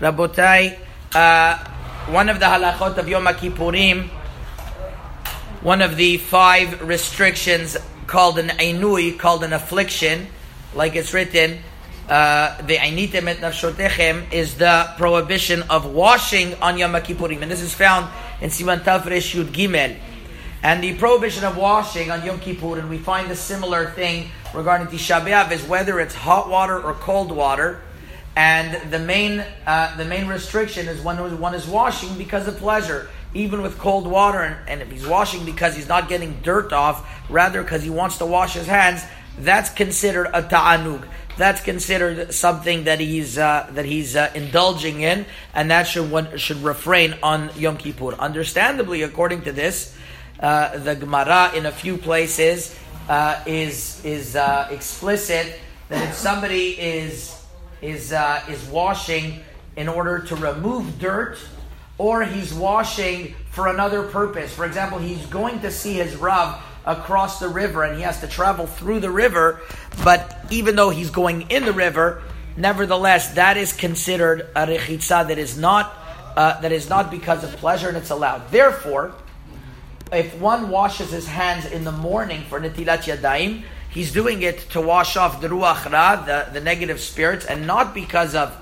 Rabotai, uh, one of the halachot of Yom Kippurim, one of the five restrictions called an ainui, called an affliction, like it's written, uh, the ainitem et nafshotechem is the prohibition of washing on Yom Kippurim, and this is found in Siman Tafresh Yud Gimel. And the prohibition of washing on Yom Kippur, and we find a similar thing regarding Tisha B'Av, is whether it's hot water or cold water. And the main, uh, the main restriction is when one is washing because of pleasure, even with cold water. And, and if he's washing because he's not getting dirt off, rather because he wants to wash his hands, that's considered a ta'anug. That's considered something that he's uh, that he's uh, indulging in, and that should one should refrain on Yom Kippur. Understandably, according to this, uh, the Gemara in a few places uh, is is uh, explicit that if somebody is is uh, is washing in order to remove dirt, or he's washing for another purpose. For example, he's going to see his rav across the river, and he has to travel through the river. But even though he's going in the river, nevertheless, that is considered a rechitza that is not uh, that is not because of pleasure, and it's allowed. Therefore if one washes his hands in the morning for netilat yadayim, he's doing it to wash off the ruach ra, the, the negative spirits, and not because of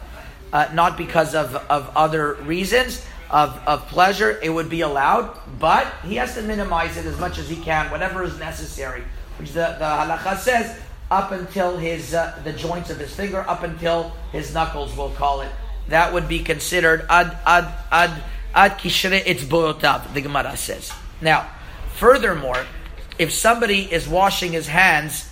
uh, not because of, of other reasons of, of pleasure. It would be allowed, but he has to minimize it as much as he can, whatever is necessary. Which the, the halacha says up until his uh, the joints of his finger, up until his knuckles, we'll call it. That would be considered ad ad ad ad kishre itzboyotav. The Gemara says. Now, furthermore, if somebody is washing his hands,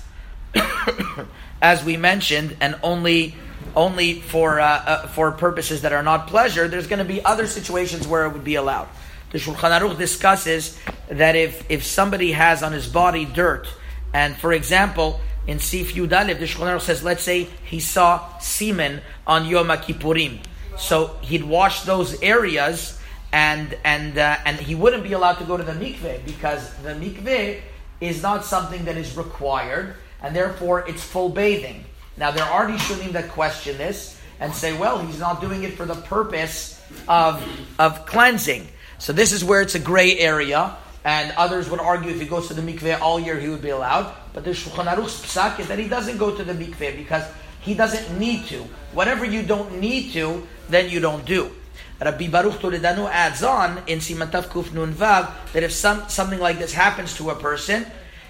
as we mentioned, and only only for uh, uh, for purposes that are not pleasure, there's going to be other situations where it would be allowed. The Shulchan Aruch discusses that if if somebody has on his body dirt, and for example, in Sif Yudalev, the Shulchan Aruch says, let's say he saw semen on Yom Kippurim, so he'd wash those areas and and uh, and he wouldn't be allowed to go to the mikveh because the mikveh is not something that is required, and therefore it's full bathing. Now there are rishonim that question this and say, well, he's not doing it for the purpose of of cleansing. So this is where it's a gray area, and others would argue if he goes to the mikveh all year, he would be allowed. But the Shulchan Aruch's psak is that he doesn't go to the mikveh because he doesn't need to. Whatever you don't need to, then you don't do. Rabbi Baruch Toledano adds on in Simantav Kuf Nun Vav that if some, something like this happens to a person,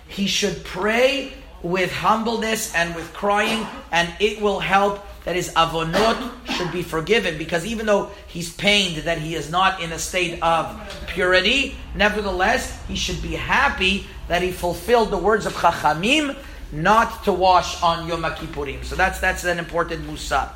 he should pray with humbleness and with crying, and it will help that his avonot should be forgiven. Because even though he's pained that he is not in a state of purity, nevertheless, he should be happy that he fulfilled the words of Chachamim not to wash on Yom Kippurim. So that's, that's an important musar.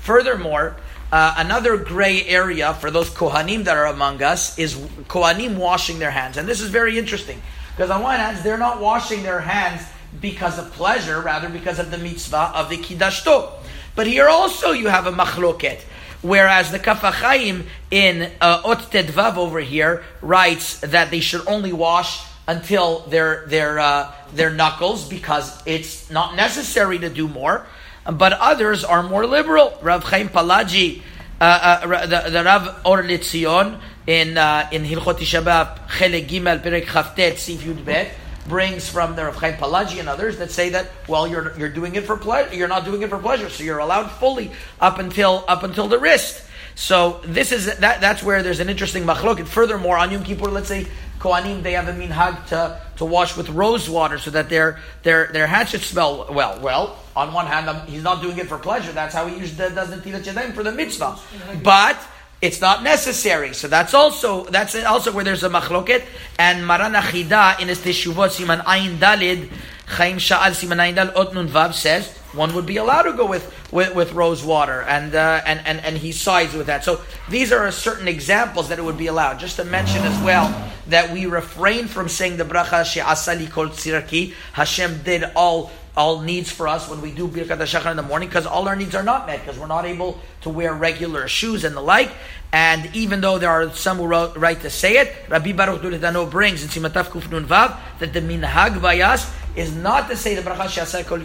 Furthermore, uh, another gray area for those Kohanim that are among us is Kohanim washing their hands. And this is very interesting because, on one hand, they're not washing their hands because of pleasure, rather because of the mitzvah of the Kiddashto. But here also you have a machloket. Whereas the Kaf HaChaim in uh, Ot Tedvav over here writes that they should only wash until their their uh, their knuckles because it's not necessary to do more but others are more liberal. Rav Chaim Palaji, uh, uh, the, the Rav Or Litzion in uh, in Hilchot Shabbat Chelek Gimel Perek Chavtet Sif Yud Bet brings from the Rav Chaim Palaji and others that say that well you're you're doing it for pleasure you're not doing it for pleasure so you're allowed fully up until up until the wrist. So this is that that's where there's an interesting machlok. And furthermore, on Yom Kippur, let's say Kohanim they have a minhag to, to wash with rose water so that their their their hands should smell well. Well, on one hand, um, he's not doing it for pleasure. That's how he usually does netilat yadayim for the mitzvah. But it's not necessary. So that's also that's also where there's a machloket. And Maran HaChida in his Teshuvot Siman Ayin Dalid Chaim Sha'al Siman Ayin Dalid Ot Nun Vav says one would be allowed to go with, with, with rose water, and, uh, and, and, and he sides with that. So these are certain examples that it would be allowed. Just to mention as well that we refrain from saying the bracha she'asali kol tzirki, Hashem did all all needs for us when we do Birkat HaShachar in the morning because all our needs are not met because we're not able to wear regular shoes and the like. And even though there are some who write to say it, Rabbi Baruch Toledano brings in Simataf Kuf Nun Vav that the minhag vayas is not to say the bracha she'asar kol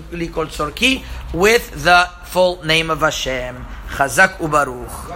with the full name of Hashem. Chazak ubaruch.